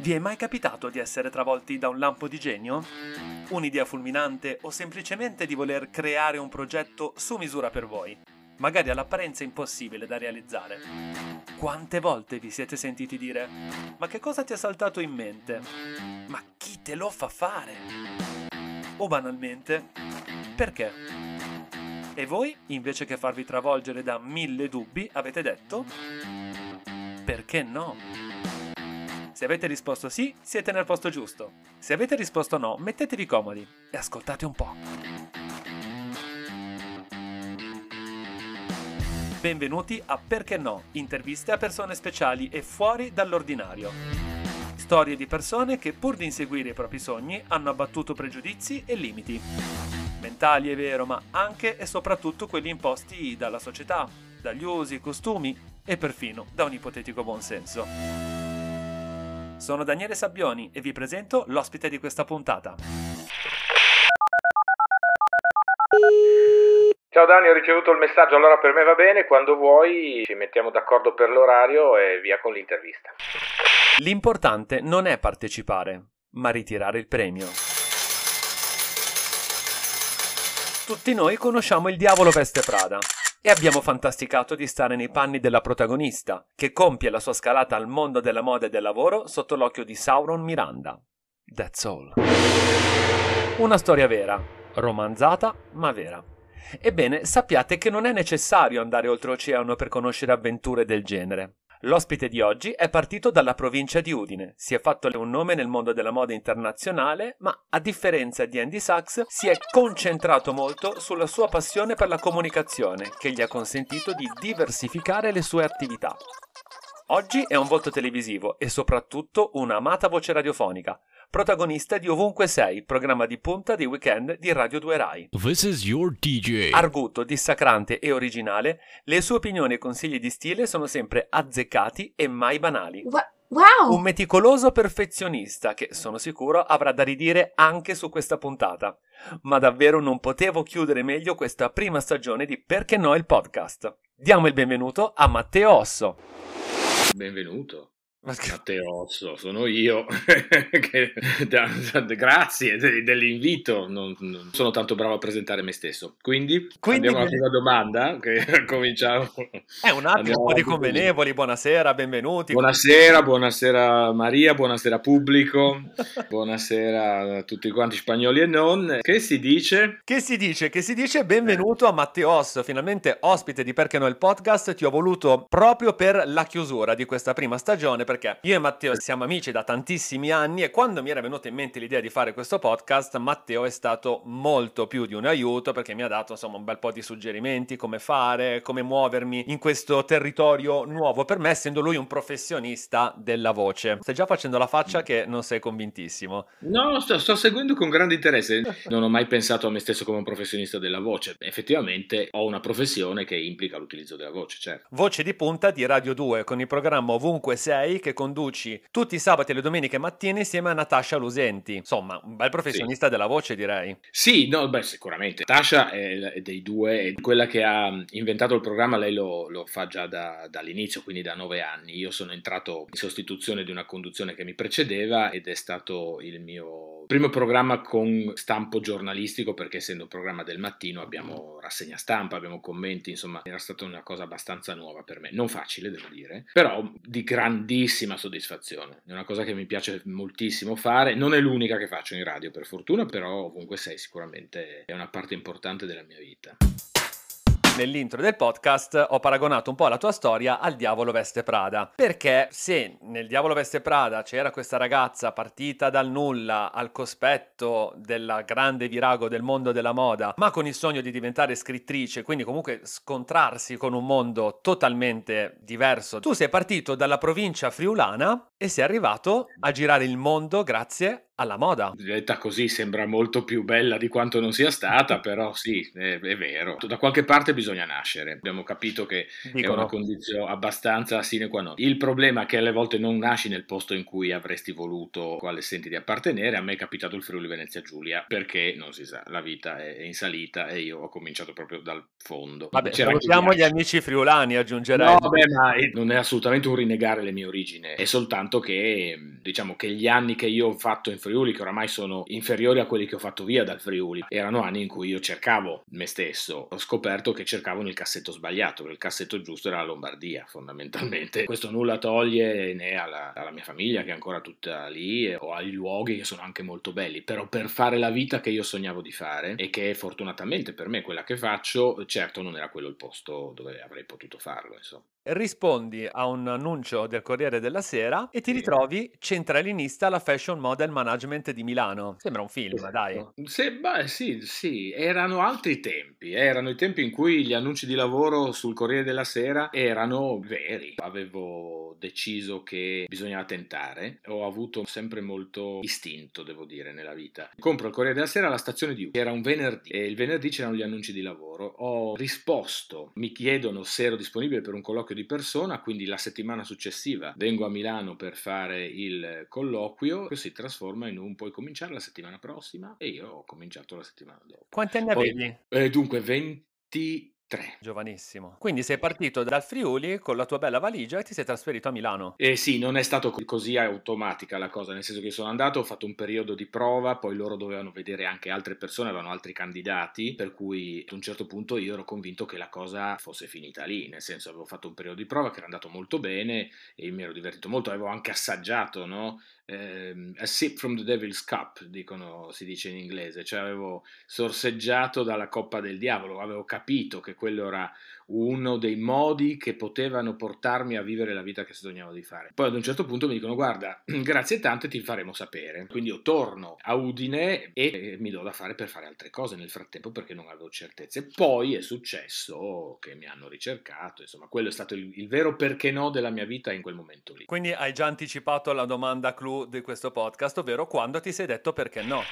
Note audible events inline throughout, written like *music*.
Vi è mai capitato di essere travolti da un lampo di genio? Un'idea fulminante o semplicemente di voler creare un progetto su misura per voi? Magari all'apparenza impossibile da realizzare. Quante volte vi siete sentiti dire Ma che cosa ti è saltato in mente? Ma chi te lo fa fare? O banalmente Perché? E voi, invece che farvi travolgere da mille dubbi, avete detto Perché no? Se avete risposto sì, siete nel posto giusto. Se avete risposto no, mettetevi comodi e ascoltate un po'. Benvenuti a Perché no, interviste a persone speciali e fuori dall'ordinario. Storie di persone che pur di inseguire i propri sogni hanno abbattuto pregiudizi e limiti. Mentali è vero, ma anche e soprattutto quelli imposti dalla società, dagli usi, costumi e perfino da un ipotetico buonsenso. Sono Daniele Sabbioni e vi presento l'ospite di questa puntata. Ciao Dani, ho ricevuto il messaggio, allora per me va bene, quando vuoi ci mettiamo d'accordo per l'orario e via con l'intervista. L'importante non è partecipare, ma ritirare il premio. Tutti noi conosciamo il diavolo veste Prada e abbiamo fantasticato di stare nei panni della protagonista, che compie la sua scalata al mondo della moda e del lavoro sotto l'occhio di Sauron Miranda. That's all. Una storia vera, romanzata ma vera. Ebbene, sappiate che non è necessario andare oltreoceano per conoscere avventure del genere. L'ospite di oggi è partito dalla provincia di Udine, si è fatto un nome nel mondo della moda internazionale, ma a differenza di Andy Sachs si è concentrato molto sulla sua passione per la comunicazione, che gli ha consentito di diversificare le sue attività. Oggi è un volto televisivo e soprattutto un'amata voce radiofonica, protagonista di Ovunque Sei, programma di punta di weekend di Radio 2 Rai. This is your DJ. Arguto, dissacrante e originale, le sue opinioni e consigli di stile sono sempre azzeccati e mai banali. Wa- wow! Un meticoloso perfezionista che, sono sicuro, avrà da ridire anche su questa puntata. Ma davvero non potevo chiudere meglio questa prima stagione di Perché no il podcast. Diamo il benvenuto a Matteo Osso. Benvenuto. Matteo Osso, sono io. *laughs* Che- grazie de- dell'invito. Non, non sono tanto bravo a presentare me stesso. Quindi, Quindi abbiamo la prima domanda che *laughs* cominciamo. È un attimo Andiamo un po' di convenevoli, buonasera, benvenuti. Buonasera, buonasera Maria, buonasera pubblico, *laughs* buonasera a tutti quanti spagnoli e non. Che si dice? Che si dice? Che si dice benvenuto a Matteo Osso, finalmente ospite di Perché no il podcast. Ti ho voluto proprio per la chiusura di questa prima stagione, perché io e Matteo siamo amici da tantissimi anni e quando mi era venuta in mente l'idea di fare questo podcast, Matteo è stato molto più di un aiuto perché mi ha dato insomma un bel po' di suggerimenti, come fare, come muovermi in questo territorio nuovo per me, essendo lui un professionista della voce. Stai già facendo la faccia che non sei convintissimo. No, sto, sto seguendo con grande interesse. Non ho mai pensato a me stesso come un professionista della voce. Effettivamente ho una professione che implica l'utilizzo della voce, certo. Voce di punta di Radio 2 con il programma Ovunque Sei che conduci tutti i sabati e le domeniche mattine insieme a Natascia Lusenti. Insomma, un bel professionista della voce direi. Sì, no, beh, sicuramente. Tasha è, dei due, è quella che ha inventato il programma, lei lo, lo fa già da- dall'inizio, quindi da nove anni. Io sono entrato in sostituzione di una conduzione che mi precedeva ed è stato il mio primo programma con stampo giornalistico perché essendo un programma del mattino abbiamo rassegna stampa, abbiamo commenti, insomma era stata una cosa abbastanza nuova per me, non facile devo dire, però di grandissima soddisfazione, è una cosa che mi piace moltissimo fare, non è l'unica che faccio in radio per fortuna, però ovunque sei sicuramente è una parte importante della mia vita. Nell'intro del podcast ho paragonato un po' la tua storia al Diavolo Veste Prada. Perché se nel Diavolo Veste Prada c'era questa ragazza partita dal nulla al cospetto della grande virago del mondo della moda, ma con il sogno di diventare scrittrice, quindi comunque scontrarsi con un mondo totalmente diverso, tu sei partito dalla provincia friulana e sei arrivato a girare il mondo grazie alla moda. Detta così sembra molto più bella di quanto non sia stata, *laughs* però sì, è, è vero. Da qualche parte bisogna nascere. Abbiamo capito che è Dicono. una condizione abbastanza sine qua non. Il problema è che alle volte non nasci nel posto in cui avresti voluto, quale senti di appartenere. A me è capitato il Friuli Venezia Giulia, perché non si sa, la vita è in salita e io ho cominciato proprio dal fondo. Vabbè, salutiamo gli amici friulani, aggiungerei. No, vabbè, ma non è assolutamente un rinnegare le mie origini, è soltanto tanto che diciamo che gli anni che io ho fatto in Friuli, che oramai sono inferiori a quelli che ho fatto via dal Friuli, erano anni in cui io cercavo me stesso. Ho scoperto che cercavo nel cassetto sbagliato, che il cassetto giusto era la Lombardia, fondamentalmente. *laughs* Questo nulla toglie né alla, alla mia famiglia, che è ancora tutta lì, o ai luoghi che sono anche molto belli, però per fare la vita che io sognavo di fare e che fortunatamente per me quella che faccio, certo non era quello il posto dove avrei potuto farlo, insomma rispondi a un annuncio del Corriere della Sera e ti ritrovi centralinista alla Fashion Model Management di Milano. Sembra un film, esatto. dai. Se, beh, sì, sì, erano altri tempi, erano i tempi in cui gli annunci di lavoro sul Corriere della Sera erano veri. Avevo deciso che bisognava tentare, ho avuto sempre molto istinto, devo dire, nella vita. Compro il Corriere della Sera alla stazione di U, era un venerdì e il venerdì c'erano gli annunci di lavoro. Ho risposto, mi chiedono se ero disponibile per un colloquio di persona, quindi la settimana successiva vengo a Milano per fare il colloquio, che si trasforma in un puoi cominciare la settimana prossima e io ho cominciato la settimana dopo. Quanti anni avevi? Eh, dunque 20 Tre. Giovanissimo. Quindi sei partito dal Friuli con la tua bella valigia e ti sei trasferito a Milano. Eh sì, non è stato così automatica la cosa, nel senso che sono andato, ho fatto un periodo di prova, poi loro dovevano vedere anche altre persone, avevano altri candidati, per cui ad un certo punto io ero convinto che la cosa fosse finita lì, nel senso avevo fatto un periodo di prova che era andato molto bene e mi ero divertito molto, avevo anche assaggiato, no? eh, a sip from the devil's cup, dicono, si dice in inglese, cioè avevo sorseggiato dalla coppa del diavolo, avevo capito che quello era uno dei modi che potevano portarmi a vivere la vita che sognavo di fare. Poi ad un certo punto mi dicono guarda, *clears throat* grazie tante ti faremo sapere. Quindi io torno a Udine e mi do da fare per fare altre cose nel frattempo perché non avevo certezze. Poi è successo che mi hanno ricercato, insomma quello è stato il, il vero perché no della mia vita in quel momento lì. Quindi hai già anticipato la domanda clou di questo podcast, ovvero quando ti sei detto perché no.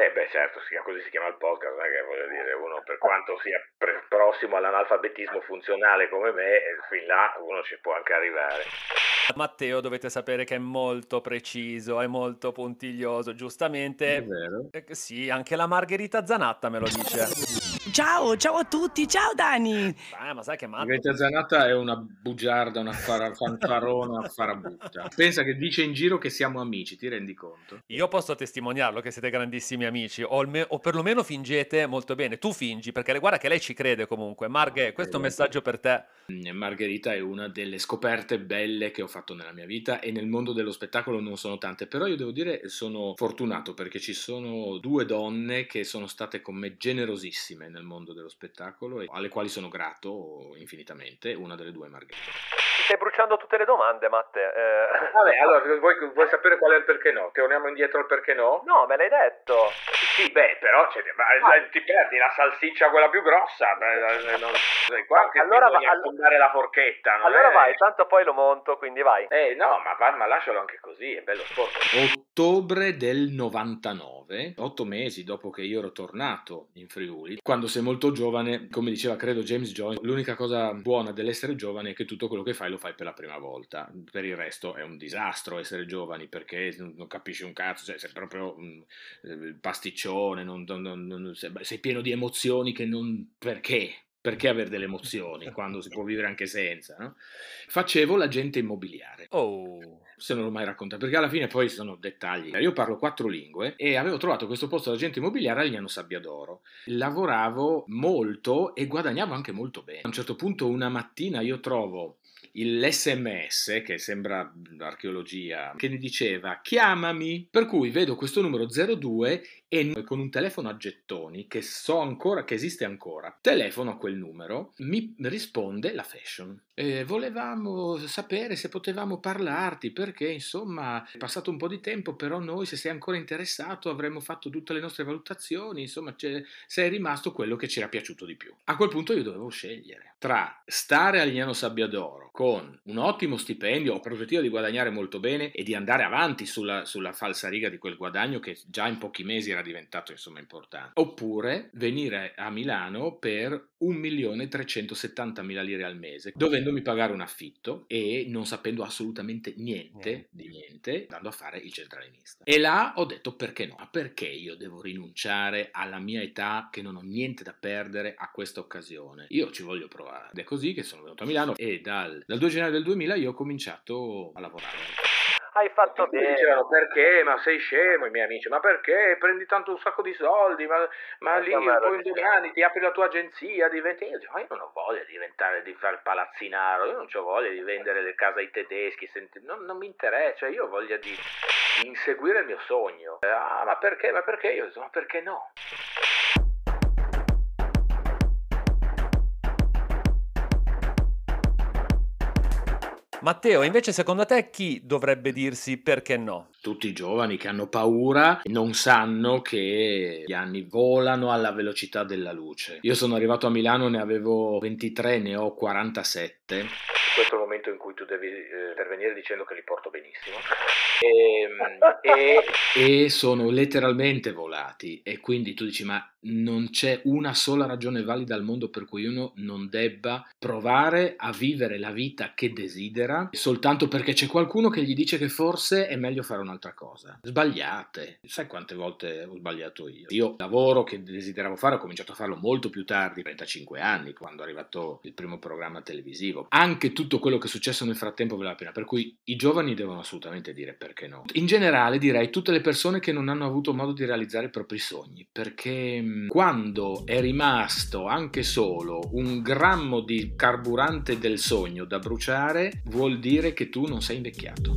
Eh beh certo, si chiama, così si chiama il podcast, non è che voglio dire, uno per quanto sia pre- prossimo all'analfabetismo funzionale come me, eh, fin là uno ci può anche arrivare. Matteo dovete sapere che è molto preciso, è molto puntiglioso, giustamente. È vero. Eh, sì, anche la Margherita Zanatta me lo dice. Ciao, ciao a tutti, ciao Dani. Ah, ma sai che matto. Margherita Zanatta è una bugiarda, una fara, fanfarona, una farabutta. Pensa che dice in giro che siamo amici, ti rendi conto? Io posso testimoniarlo che siete grandissimi amici, o, me- o perlomeno fingete molto bene. Tu fingi, perché guarda che lei ci crede comunque. Marghe, questo è un messaggio per te. Mm, Margherita è una delle scoperte belle che ho fatto nella mia vita e nel mondo dello spettacolo non sono tante, però io devo dire sono fortunato perché ci sono due donne che sono state con me generosissime nel mondo dello spettacolo e alle quali sono grato infinitamente, una delle due è Margherita. Ti stai bruciando tutte le domande, Matte. Eh... Vabbè, allora, vuoi, vuoi, sapere qual è il perché no? Torniamo indietro al perché no? No, me l'hai detto. Sì, beh, però cioè, ah. ti perdi la salsiccia quella più grossa. Beh, non, qua che allora va, affondare la forchetta. allora è... vai, tanto poi lo monto, quindi vai. Eh, no, ma, ma lascialo anche così, è bello sporco. Ottobre del 99, otto mesi dopo che io ero tornato in Friuli, quando sei molto giovane, come diceva credo James Joyce, l'unica cosa buona dell'essere giovane è che tutto quello che fai lo fai per la prima volta. Per il resto è un disastro essere giovani perché non capisci un cazzo, cioè, sei proprio un mm, pasticcione, non, non, non, sei pieno di emozioni che non... perché? perché avere delle emozioni *laughs* quando si può vivere anche senza? No? Facevo l'agente immobiliare. Oh. Se non l'ho mai raccontato, perché alla fine poi sono dettagli. Io parlo quattro lingue e avevo trovato questo posto d'agente immobiliare a Lignano Sabbiadoro. Lavoravo molto e guadagnavo anche molto bene. A un certo punto, una mattina, io trovo l'SMS, che sembra archeologia, che mi diceva chiamami, per cui vedo questo numero 02 e con un telefono a gettoni che so ancora che esiste ancora, telefono a quel numero, mi risponde la fashion. E volevamo sapere se potevamo parlarti perché insomma è passato un po' di tempo, però noi se sei ancora interessato avremmo fatto tutte le nostre valutazioni, insomma sei rimasto quello che ci era piaciuto di più. A quel punto io dovevo scegliere tra stare a Lignano Sabbiadoro con un ottimo stipendio o prospettiva di guadagnare molto bene e di andare avanti sulla, sulla falsa riga di quel guadagno che già in pochi mesi era diventato insomma importante. Oppure venire a Milano per 1.370.000 lire al mese, dovendomi pagare un affitto e non sapendo assolutamente niente di niente, andando a fare il centralinista. E là ho detto perché no? Ma perché io devo rinunciare alla mia età che non ho niente da perdere a questa occasione? Io ci voglio provare. Ed è così che sono venuto a Milano e dal, dal 2 gennaio del 2000 io ho cominciato a lavorare. Hai fatto Tutti mi bene. dicevano perché, ma sei scemo i miei amici, ma perché prendi tanto un sacco di soldi, ma, ma lì Insomma, poi un domani ti apri la tua agenzia, diventi... Io dico, ma io non ho voglia di diventare, di fare il palazzinaro, io non ho voglia di vendere le case ai tedeschi, senti- non, non mi interessa, cioè io ho voglia di, di inseguire il mio sogno. Eh, Ah, ma perché, ma perché? Io dico, ma perché no? Matteo, invece secondo te chi dovrebbe dirsi perché no? Tutti i giovani che hanno paura non sanno che gli anni volano alla velocità della luce. Io sono arrivato a Milano, ne avevo 23, ne ho 47. Questo è il momento in cui tu devi eh, intervenire dicendo che li porto benissimo. E, *laughs* e- e sono letteralmente volati. E quindi tu dici: Ma non c'è una sola ragione valida al mondo per cui uno non debba provare a vivere la vita che desidera soltanto perché c'è qualcuno che gli dice che forse è meglio fare un'altra cosa. Sbagliate. Sai quante volte ho sbagliato io? Io lavoro che desideravo fare, ho cominciato a farlo molto più tardi, 35 anni, quando è arrivato il primo programma televisivo. Anche tutto quello che è successo nel frattempo vale la pena. Per cui i giovani devono assolutamente dire perché no. In generale direi tutte le persone che non hanno avuto modo di realizzare i propri sogni, perché mh, quando è rimasto anche solo un grammo di carburante del sogno da bruciare, vuol dire che tu non sei invecchiato.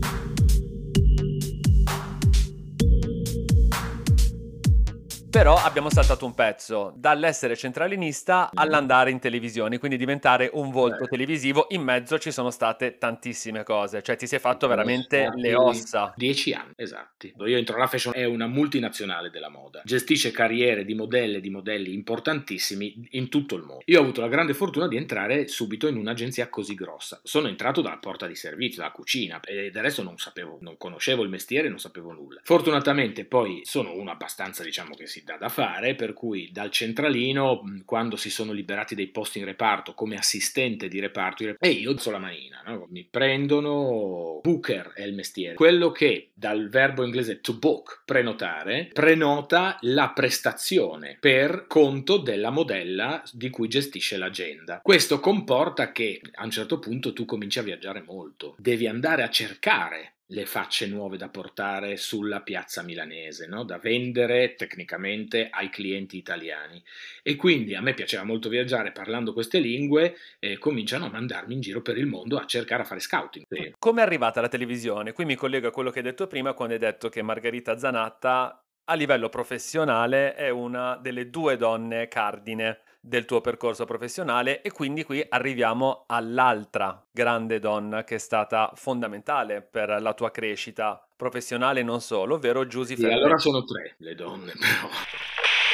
Però abbiamo saltato un pezzo, dall'essere centralinista all'andare in televisione, quindi diventare un volto Eh. televisivo. In mezzo ci sono state tantissime cose, cioè ti sei fatto veramente le ossa. Dieci anni, esatti. Io entro la fashion, è una multinazionale della moda. Gestisce carriere di modelle e di modelli importantissimi in tutto il mondo. Io ho avuto la grande fortuna di entrare subito in un'agenzia così grossa. Sono entrato dalla porta di servizio, dalla cucina, e del resto non sapevo, non conoscevo il mestiere, non sapevo nulla. Fortunatamente poi sono uno abbastanza, diciamo che si dà da fare, per cui dal centralino, quando si sono liberati dei posti in reparto come assistente di reparto, e io alzo la manina, no? mi prendono, booker è il mestiere, quello che dal verbo inglese to book, prenotare, prenota la prestazione per conto della modella di cui gestisce l'agenda. Questo comporta che a un certo punto tu cominci a viaggiare molto, devi andare a cercare le facce nuove da portare sulla piazza milanese, no? da vendere tecnicamente ai clienti italiani. E quindi a me piaceva molto viaggiare parlando queste lingue e cominciano a mandarmi in giro per il mondo a cercare a fare scouting. Come è arrivata la televisione? Qui mi collego a quello che hai detto prima quando hai detto che Margherita Zanatta a livello professionale è una delle due donne cardine del tuo percorso professionale e quindi qui arriviamo all'altra grande donna che è stata fondamentale per la tua crescita professionale e non solo, ovvero Giusy Sì, allora sono tre le donne, però.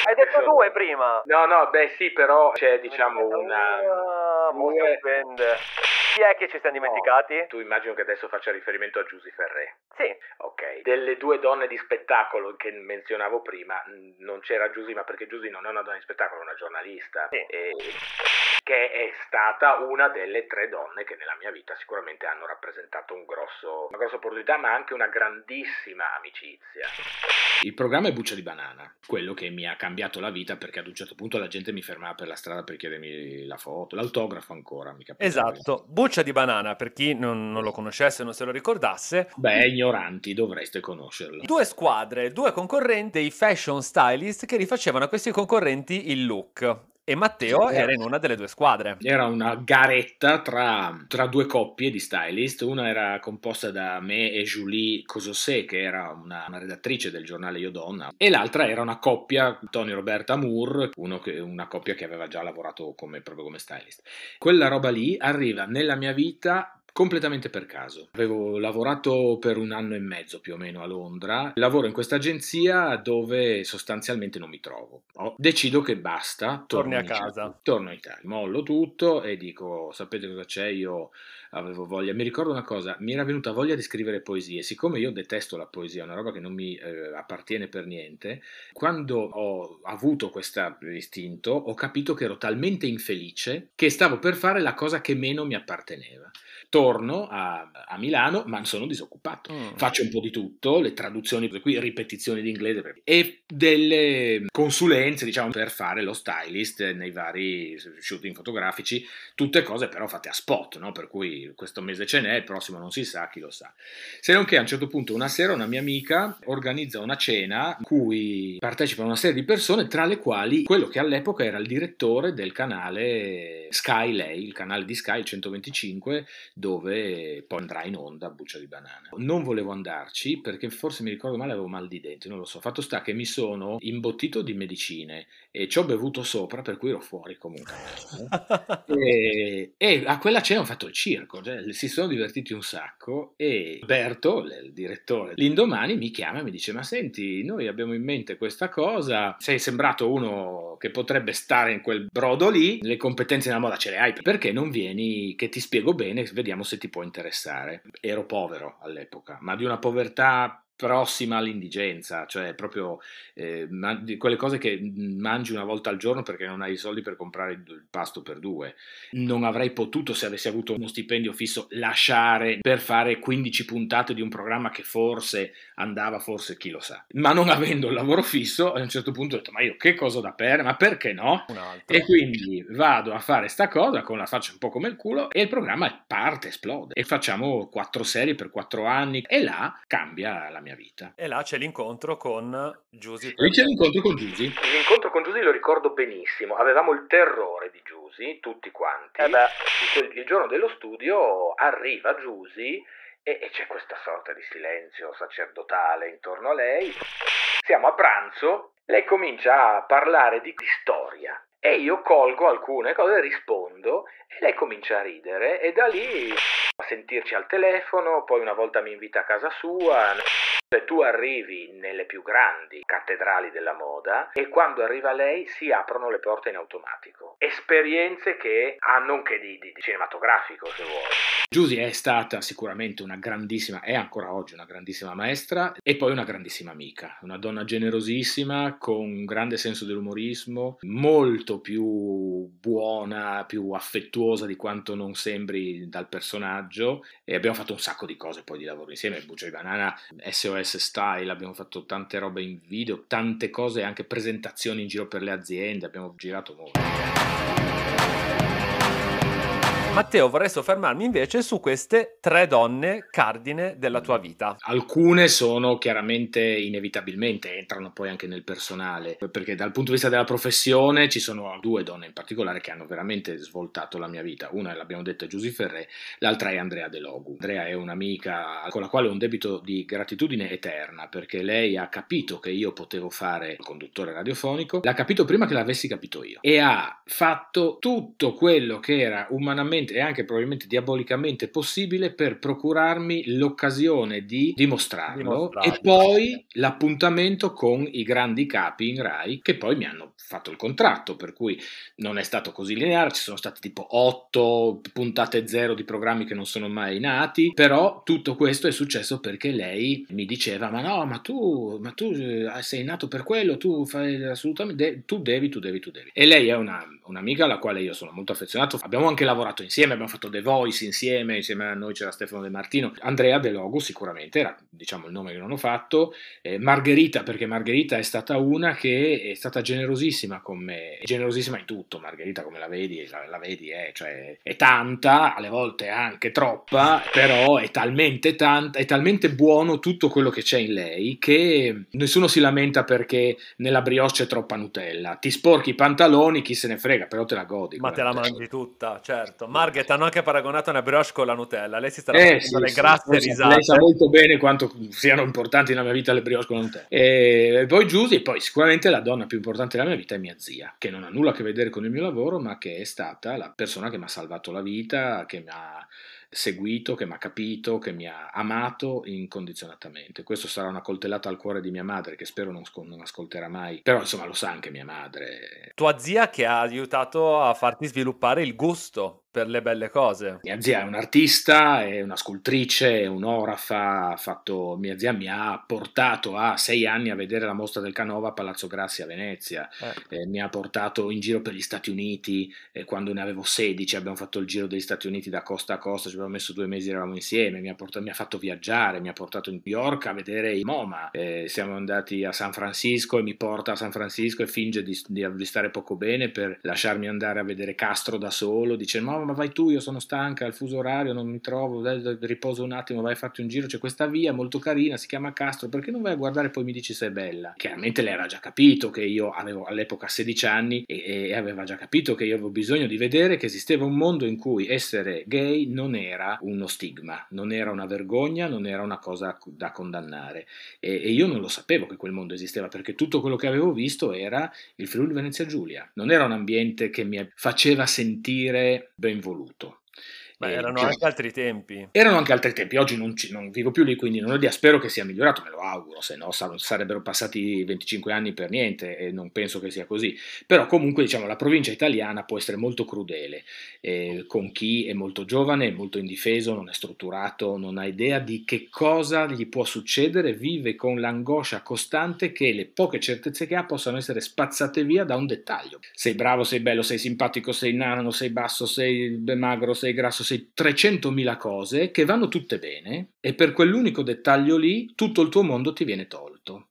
Hai detto due prima. No, no, beh sì, però c'è diciamo una... Ah, due-. Chi è che ci siamo dimenticati? Tu immagino che adesso faccia riferimento a Giusy Ferré. Sì. Ok, delle due donne di spettacolo che menzionavo prima, non c'era Giusy, ma perché Giusy non è una donna di spettacolo, è una giornalista, Sì. e- che è stata una delle tre donne che nella mia vita sicuramente hanno rappresentato un grosso, una grossa opportunità, ma anche una grandissima amicizia. Il programma è Buccia di Banana, quello che mi ha cambiato la vita perché ad un certo punto la gente mi fermava per la strada per chiedermi la foto, l'autografo ancora, mi capitava. Esatto, Buccia di Banana, per chi non, non lo conoscesse non se lo ricordasse, Beh, ignoranti, dovreste conoscerlo. due squadre, due concorrenti, dei fashion stylist che rifacevano a questi concorrenti il look. E Matteo era in una delle due squadre. Era una garetta tra, tra due coppie di stylist, una era composta da me e Julie Cososé, che era una, una redattrice del giornale Io Donna, e l'altra era una coppia, Tony Roberta Moore, uno che- una coppia che aveva già lavorato come, proprio come stylist. Quella roba lì arriva nella mia vita completamente per caso. Avevo lavorato per un anno e mezzo più o meno a Londra, lavoro in questa agenzia dove sostanzialmente non mi trovo. Decido che basta, Torni torno a in Italia. casa. Torno in Italia, mollo tutto e dico, sapete cosa c'è? Io avevo voglia, mi ricordo una cosa, mi era venuta voglia di scrivere poesie, siccome io detesto la poesia, è una roba che non mi eh, appartiene per niente, quando ho avuto questo istinto ho capito che ero talmente infelice che stavo per fare la cosa che meno mi apparteneva. Torno a, a Milano, ma sono disoccupato. Mm. Faccio un po' di tutto, le traduzioni, qui ripetizioni di inglese e delle consulenze, diciamo, per fare lo stylist nei vari shooting fotografici, tutte cose però fatte a spot, no? Per cui questo mese ce n'è, il prossimo non si sa, chi lo sa. Se non che a un certo punto una sera una mia amica organizza una cena in cui partecipano una serie di persone, tra le quali quello che all'epoca era il direttore del canale Sky Lei, il canale di Sky, il 125, dove poi andrà in onda Buccia di Banana. Non volevo andarci perché forse mi ricordo male, avevo mal di denti, non lo so. Fatto sta che mi sono imbottito di medicine e ci ho bevuto sopra, per cui ero fuori comunque. *laughs* e, e, a quella cena ho fatto il circo, cioè, si sono divertiti un sacco e Berto, il direttore, l'indomani mi chiama e mi dice ma senti, noi abbiamo in mente questa cosa, sei sembrato uno che potrebbe stare in quel brodo lì, le competenze nella moda ce le hai, perché non vieni che ti spiego bene, vediamo se ti può interessare. Ero povero all'epoca, ma di una povertà prossima all'indigenza, cioè proprio eh, man- quelle cose che mangi una volta al giorno perché non hai i soldi per comprare il pasto per due. Non avrei potuto, se avessi avuto uno stipendio fisso, lasciare per fare 15 puntate di un programma che forse andava, forse chi lo sa. Ma non avendo il lavoro fisso, a un certo punto ho detto, ma io che cosa da perdere, ma perché no? E quindi vado a fare sta cosa con la faccia un po' come il culo e il programma parte, esplode. E facciamo quattro serie per quattro anni e là cambia la mia mia vita. E là c'è l'incontro con Giusy. Lì c'è l'incontro con Giusy. L'incontro con Giusy lo ricordo benissimo. Avevamo il terrore di Giusy, tutti quanti. Eh il giorno dello studio arriva Giusy e, e c'è questa sorta di silenzio sacerdotale intorno a lei. Siamo a pranzo, lei comincia a parlare di storia e io colgo alcune cose, rispondo e lei comincia a ridere e da lì a sentirci al telefono, poi una volta mi invita a casa sua. Cioè tu arrivi nelle più grandi cattedrali della moda e quando arriva lei si aprono le porte in automatico. Esperienze che hanno anche di, di, di cinematografico se vuoi. Giusy è stata sicuramente una grandissima, è ancora oggi una grandissima maestra e poi una grandissima amica, una donna generosissima con un grande senso dell'umorismo, molto più buona, più affettuosa di quanto non sembri dal personaggio e abbiamo fatto un sacco di cose poi di lavoro insieme, Buccia di Banana, SOS iOS Style, abbiamo fatto tante robe in video, tante cose, anche presentazioni in giro per le aziende, abbiamo girato molto. Matteo, vorrei soffermarmi invece su queste tre donne cardine della tua vita. Alcune sono chiaramente inevitabilmente, entrano poi anche nel personale, perché dal punto di vista della professione ci sono due donne in particolare che hanno veramente svoltato la mia vita. Una, l'abbiamo detto, è Giusy Ferré, l'altra è Andrea De Logu. Andrea è un'amica con la quale ho un debito di gratitudine eterna, perché lei ha capito che io potevo fare il conduttore radiofonico, l'ha capito prima che l'avessi capito io, e ha fatto tutto quello che era umanamente e anche probabilmente diabolicamente possibile per procurarmi l'occasione di dimostrarlo, dimostrarlo e poi l'appuntamento con i grandi capi in Rai che poi mi hanno fatto il contratto, per cui non è stato così lineare, ci sono stati tipo otto puntate zero di programmi che non sono mai nati, però tutto questo è successo perché lei mi diceva ma no, ma tu, ma tu eh, sei nato per quello, tu fai assolutamente, tu devi, tu devi, tu devi. E lei è una, un'amica alla quale io sono molto affezionato, abbiamo anche lavorato insieme, abbiamo fatto The Voice insieme, insieme a noi c'era Stefano De Martino, Andrea De Logu sicuramente era diciamo il nome che non ho fatto, eh, Margherita perché Margherita è stata una che è stata generosissima con me, è generosissima in tutto, Margherita come la vedi, la, la vedi, è, cioè, è tanta, alle volte anche troppa, però è talmente tanta, è talmente buono tutto quello che c'è in lei che nessuno si lamenta perché nella brioche c'è troppa Nutella, ti sporchi i pantaloni, chi se ne frega, però te la godi. Ma te la mangi tutta, certo. Margherita hanno anche paragonato una brioche con la Nutella, lei si sta eh, sì, le grasse sì, risate. Lei sa molto bene quanto siano importanti nella mia vita le brioche con la Nutella. E poi Giusy, e poi sicuramente la donna più importante della mia vita è mia zia, che non ha nulla a che vedere con il mio lavoro, ma che è stata la persona che mi ha salvato la vita, che mi ha seguito, che mi ha capito, che mi ha amato incondizionatamente. Questo sarà una coltellata al cuore di mia madre, che spero non, non, ascolterà mai, però insomma lo sa anche mia madre. Tua zia che ha aiutato a farti sviluppare il gusto per le belle cose. Mia zia è un'artista, è una scultrice, è un'orafa, ha fatto, mia zia mi ha portato a sei anni a vedere la mostra del Canova a Palazzo Grassi a Venezia, Eh. eh, mi ha portato in giro per gli Stati Uniti, eh, quando ne avevo 16 abbiamo fatto il giro degli Stati Uniti da costa a costa, ci abbiamo messo due mesi, eravamo insieme, mi ha, portato- mi ha fatto viaggiare, mi ha portato in New York a vedere i MoMA, eh, siamo andati a San Francisco e mi porta a San Francisco e finge di, di- di stare poco bene per lasciarmi andare a vedere Castro da solo, dice ma vai tu, io sono stanca, il fuso orario non mi trovo, dai, riposo un attimo, vai a farti un giro, c'è questa via molto carina, si chiama Castro, perché non vai a guardare e poi mi dici se è bella? Chiaramente lei era già capito che io avevo all'epoca 16 anni e, e aveva già capito che io avevo bisogno di vedere che esisteva un mondo in cui essere gay non era uno stigma, non era una vergogna, non era una cosa da condannare. E, e io non lo sapevo che quel mondo esisteva perché tutto quello che avevo visto era il Friuli Venezia Giulia, non era un ambiente che mi faceva sentire ben voluto. Ma erano anche altri tempi. erano anche altri tempi, oggi non, ci- non vivo più lì, quindi non ho idea, spero che sia migliorato, me lo auguro, se no sa- sarebbero passati 25 anni per niente e non penso che sia così. Però comunque diciamo la provincia italiana può essere molto crudele eh, con chi è molto giovane, è molto indifeso, non è strutturato, non ha idea di che cosa gli può succedere, vive con l'angoscia costante che le poche certezze che ha possano essere spazzate via da un dettaglio. Sei bravo, sei bello, sei simpatico, sei nano, sei basso, sei magro, sei grasso, sei 300.000 cose che vanno tutte bene e per quell'unico dettaglio lì tutto il tuo mondo ti viene tolto.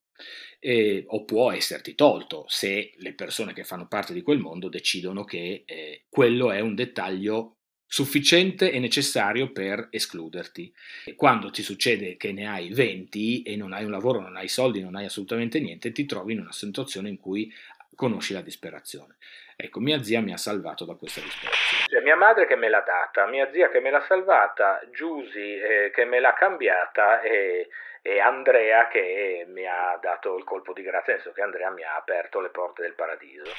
E- o può esserti tolto se le persone che fanno parte di quel mondo decidono che eh, quello è un dettaglio sufficiente e necessario per escluderti. Quando ti succede che ne hai 20 e non hai un lavoro, non hai soldi, non hai assolutamente niente, ti trovi in una situazione in cui conosci la disperazione. Ecco, mia zia mi ha salvato da questa disperazione. Cioè, mia madre che me l'ha data, mia zia che me l'ha salvata, Giusy eh, che me l'ha cambiata e, e Andrea che mi ha dato il colpo di grazia, nel senso che Andrea mi ha aperto le porte del paradiso.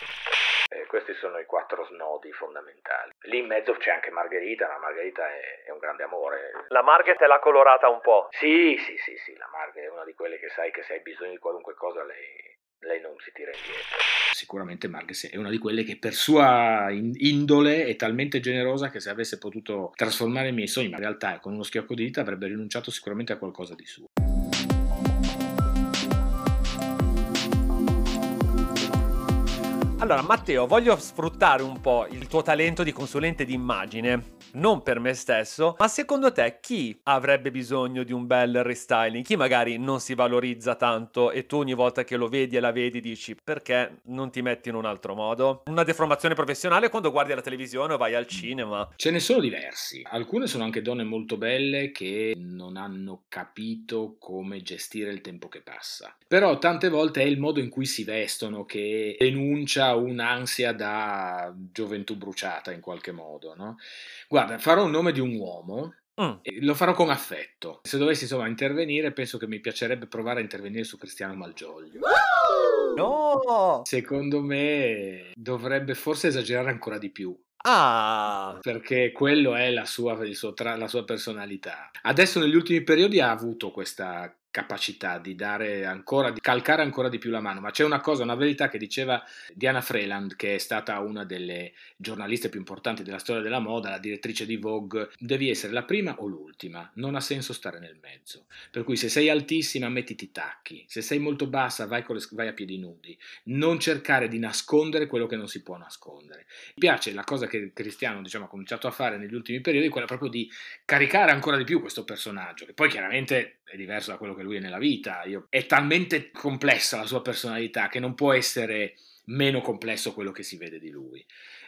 Eh, questi sono i quattro snodi fondamentali. Lì in mezzo c'è anche Margherita, ma Margherita è, è un grande amore. La Margaret è l'ha colorata un po'. Sì, sì, sì, sì, la Margherita è una di quelle che sai che se hai bisogno di qualunque cosa lei, lei non si tira indietro. Sicuramente Margherita è una di quelle che per sua in- indole è talmente generosa che se avesse potuto trasformare i miei sogni, in realtà con uno schiocco di dita avrebbe rinunciato sicuramente a qualcosa di suo. Allora, Matteo, voglio sfruttare un po' il tuo talento di consulente di immagine, non per me stesso, ma secondo te chi avrebbe bisogno di un bel restyling? Chi magari non si valorizza tanto e tu ogni volta che lo vedi e la vedi dici perché non ti metti in un altro modo? Una deformazione professionale quando guardi la televisione o vai al cinema. Ce ne sono diversi. Alcune sono anche donne molto belle che non hanno capito come gestire il tempo che passa. Però tante volte è il modo in cui si vestono che denuncia un'ansia da gioventù bruciata in qualche modo, no? Guarda, farò un nome di un uomo Mm. lo farò con affetto. Se dovessi insomma intervenire, penso che mi piacerebbe provare a intervenire su Cristiano Malgioglio. No! Secondo me dovrebbe forse esagerare ancora di più Ah! perché quello è la sua, il tra- la sua personalità. Adesso negli ultimi periodi ha avuto questa capacità di dare ancora, di calcare ancora di più la mano, ma c'è una cosa, una verità che diceva Diana Freeland, che è stata una delle giornaliste più importanti della storia della moda, la direttrice di Vogue, devi essere la prima o l'ultima, non ha senso stare nel mezzo. Per cui se sei altissima mettiti i tacchi, se sei molto bassa vai, le- vai a piedi nudi, non cercare di nascondere quello che non si può nascondere. Mi piace la cosa che Cristiano diciamo, ha cominciato a fare negli ultimi periodi, quella proprio di caricare ancora di più questo personaggio, che poi chiaramente è diverso da quello che lui è nella vita. Io- è talmente complessa la sua personalità che non può essere meno complesso quello che si vede di lui.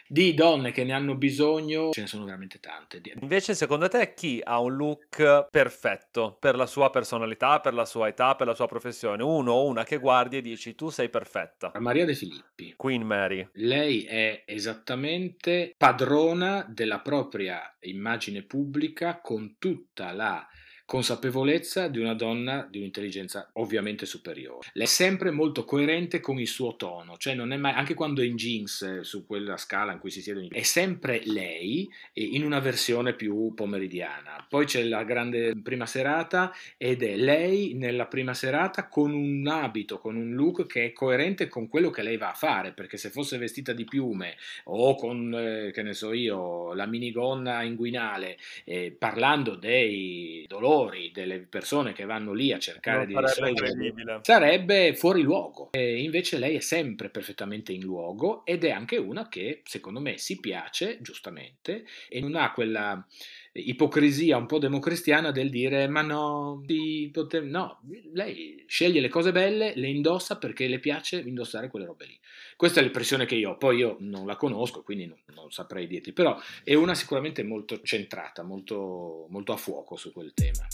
Di donne che ne hanno bisogno ce ne sono veramente tante. Invece, secondo te, chi ha un look perfetto per la sua personalità, per la sua età, per la sua professione? Uno o una che guardi e dici tu sei perfetta. Maria De Filippi. Queen Mary. Lei è esattamente padrona della propria immagine pubblica con tutta la consapevolezza di una donna di un'intelligenza ovviamente superiore. Lei è sempre molto coerente con il suo tono, cioè non è mai, anche quando è in jeans eh, su quella scala in cui si siede, è sempre lei in una versione più pomeridiana. Poi c'è la grande prima serata ed è lei nella prima serata con un abito, con un look che è coerente con quello che lei va a fare, perché se fosse vestita di piume o con, eh, che ne so io, la minigonna inguinale, eh, parlando dei dolori, valori delle persone che vanno lì a cercare non di risolvere sarebbe fuori luogo. E invece lei è sempre perfettamente in luogo ed è anche una che secondo me si piace, giustamente, e non ha quella ipocrisia un po' democristiana del dire ma no, poter... no, lei sceglie le cose belle, le indossa perché le piace indossare quelle robe lì. Questa è l'impressione che io ho, poi io non la conosco, quindi non, non saprei dirti, però è una sicuramente molto centrata, molto, molto a fuoco su quel tema.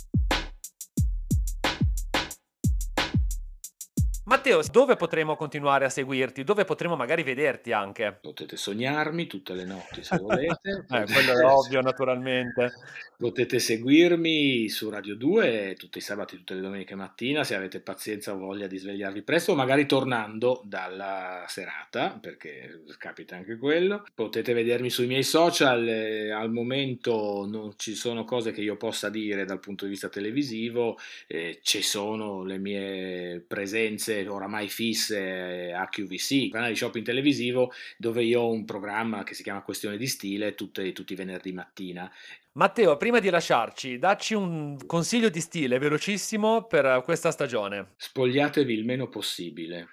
Matteo, dove potremo continuare a seguirti? Dove potremo magari vederti anche? Potete sognarmi tutte le notti se *laughs* volete. eh, quello è ovvio, naturalmente. Potete seguirmi su Radio 2 tutti i sabati, tutte le domeniche mattina, se avete pazienza o voglia di svegliarvi presto, magari tornando dalla serata, perché capita anche quello. Potete vedermi sui miei social, al momento non ci sono cose che io possa dire dal punto di vista televisivo, eh, ci sono le mie presenze oramai fisse a QVC, canale di shopping televisivo, dove io ho un programma che si chiama Questione di Stile tutti, tutti i venerdì mattina. Matteo, prima di lasciarci, dacci un consiglio di stile velocissimo per questa stagione. Spogliatevi il meno possibile.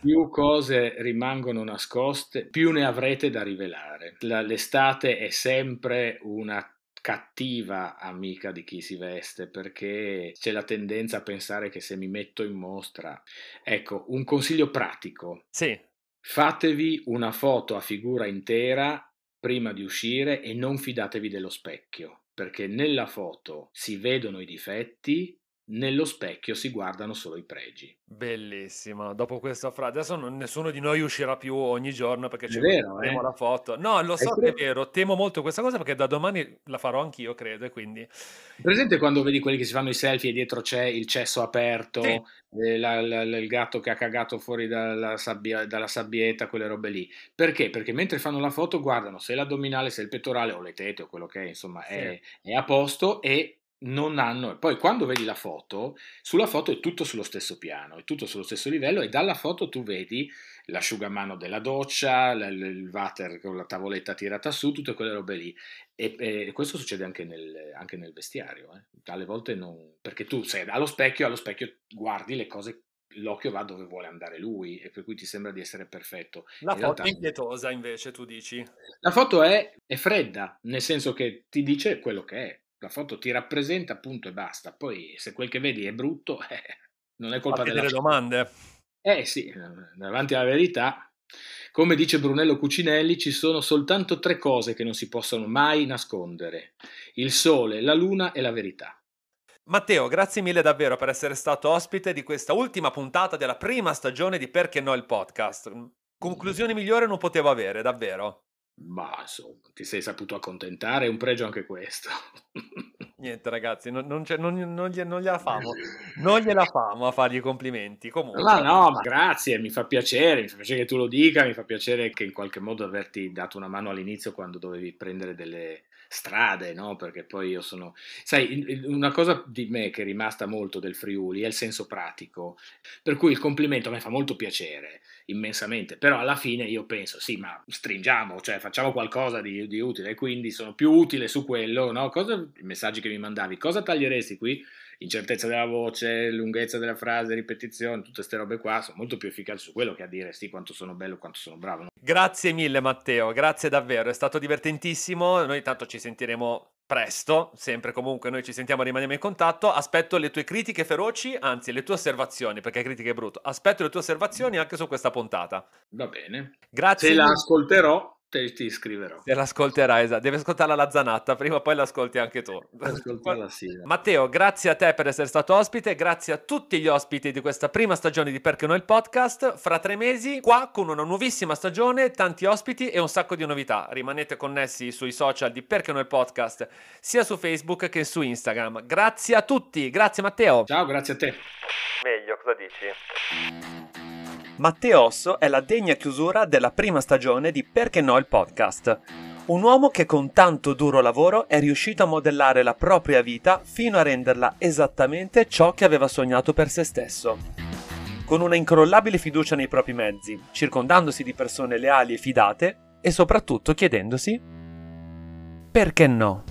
più cose rimangono nascoste, più ne avrete da rivelare. La, l'estate è sempre una cattiva amica di chi si veste perché c'è la tendenza a pensare che se mi metto in mostra. Ecco, un consiglio pratico. Sì. Fatevi una foto a figura intera prima di uscire e non fidatevi dello specchio, perché nella foto si vedono i difetti nello specchio si guardano solo i pregi. Bellissimo. Dopo questa frase, adesso non, nessuno di noi uscirà più ogni giorno perché ci vero, eh? la foto. No, lo so è che è vero, temo molto questa cosa perché da domani la farò anch'io, credo, e quindi... Presente quando vedi quelli che si fanno i selfie e dietro c'è il cesso aperto, sì. eh, la, la, la, il gatto che ha cagato fuori dalla, sabbia, dalla, sabbietta, quelle robe lì. Perché? Perché mentre fanno la foto guardano se l'addominale, se il pettorale o le tete o quello che è, insomma, sì. è, è a posto e non hanno. Poi quando vedi la foto, sulla foto è tutto sullo stesso piano, è tutto sullo stesso livello e dalla foto tu vedi l'asciugamano della doccia, il water con la tavoletta tirata su, tutte quelle robe lì. E, e questo succede anche nel, anche nel vestiario. Eh. Alle volte non... perché tu sei allo specchio, allo specchio guardi le cose l'occhio va dove vuole andare lui e per cui ti sembra di essere perfetto. La In foto realtà, è impietosa invece, tu dici? La foto è, è, fredda, nel senso che ti dice quello che è la foto ti rappresenta appunto e basta. Poi se quel che vedi è brutto, *laughs* eh, non è colpa delle domande. Eh sì, davanti alla verità, come dice Brunello Cucinelli, ci sono soltanto tre cose che non si possono mai nascondere: il sole, la luna e la verità. Matteo, grazie mille davvero per essere stato ospite di questa ultima puntata della prima stagione di Perché no il podcast. Conclusione migliore non potevo avere, davvero. Ma insomma, ti sei saputo accontentare, è un pregio anche questo. *laughs* Niente ragazzi, non, non, non, non, gli, non gliela famo, non gliela famo a fargli i complimenti. Comunque. Ma no, ma grazie, mi fa piacere, mi fa piacere che tu lo dica, mi fa piacere che in qualche modo averti dato una mano all'inizio quando dovevi prendere delle, strade, no? Perché poi io sono... Sai, una cosa di me che è rimasta molto del Friuli è il senso pratico, per cui il complimento a me fa molto piacere, immensamente, però alla fine io penso, sì, ma stringiamo, cioè facciamo qualcosa di, di utile, quindi sono più utile su quello, no? Cosa, I messaggi che mi mandavi, cosa taglieresti qui? Incertezza della voce, lunghezza della frase, ripetizione, tutte queste robe qua sono molto più efficaci su quello che a dire sì quanto sono bello, quanto sono bravo. Grazie mille Matteo, grazie davvero, è stato divertentissimo, noi tanto ci sentiremo presto, sempre comunque noi ci sentiamo e rimaniamo in contatto, aspetto le tue critiche feroci, anzi le tue osservazioni, perché critiche è brutto, aspetto le tue osservazioni anche su questa puntata. Va bene. Grazie. Se la ascolterò te, ti scriverò. Te l'ascolterai, esatto. Devi ascoltarla la zanatta, prima o poi l'ascolti anche tu. Ascoltarla sì. Matteo, grazie a te per essere stato ospite, grazie a tutti gli ospiti di questa prima stagione di Perché Noi il Podcast. Fra tre mesi, qua con una nuovissima stagione, tanti ospiti e un sacco di novità. Rimanete connessi sui social di Perché Noi il Podcast, sia su Facebook che su Instagram. Grazie a tutti, grazie Matteo. Ciao, grazie a te. Meglio, cosa dici? Matteo Osso è la degna chiusura della prima stagione di Perché no il podcast. Un uomo che con tanto duro lavoro è riuscito a modellare la propria vita fino a renderla esattamente ciò che aveva sognato per se stesso. Con una incrollabile fiducia nei propri mezzi, circondandosi di persone leali e fidate e soprattutto chiedendosi perché no?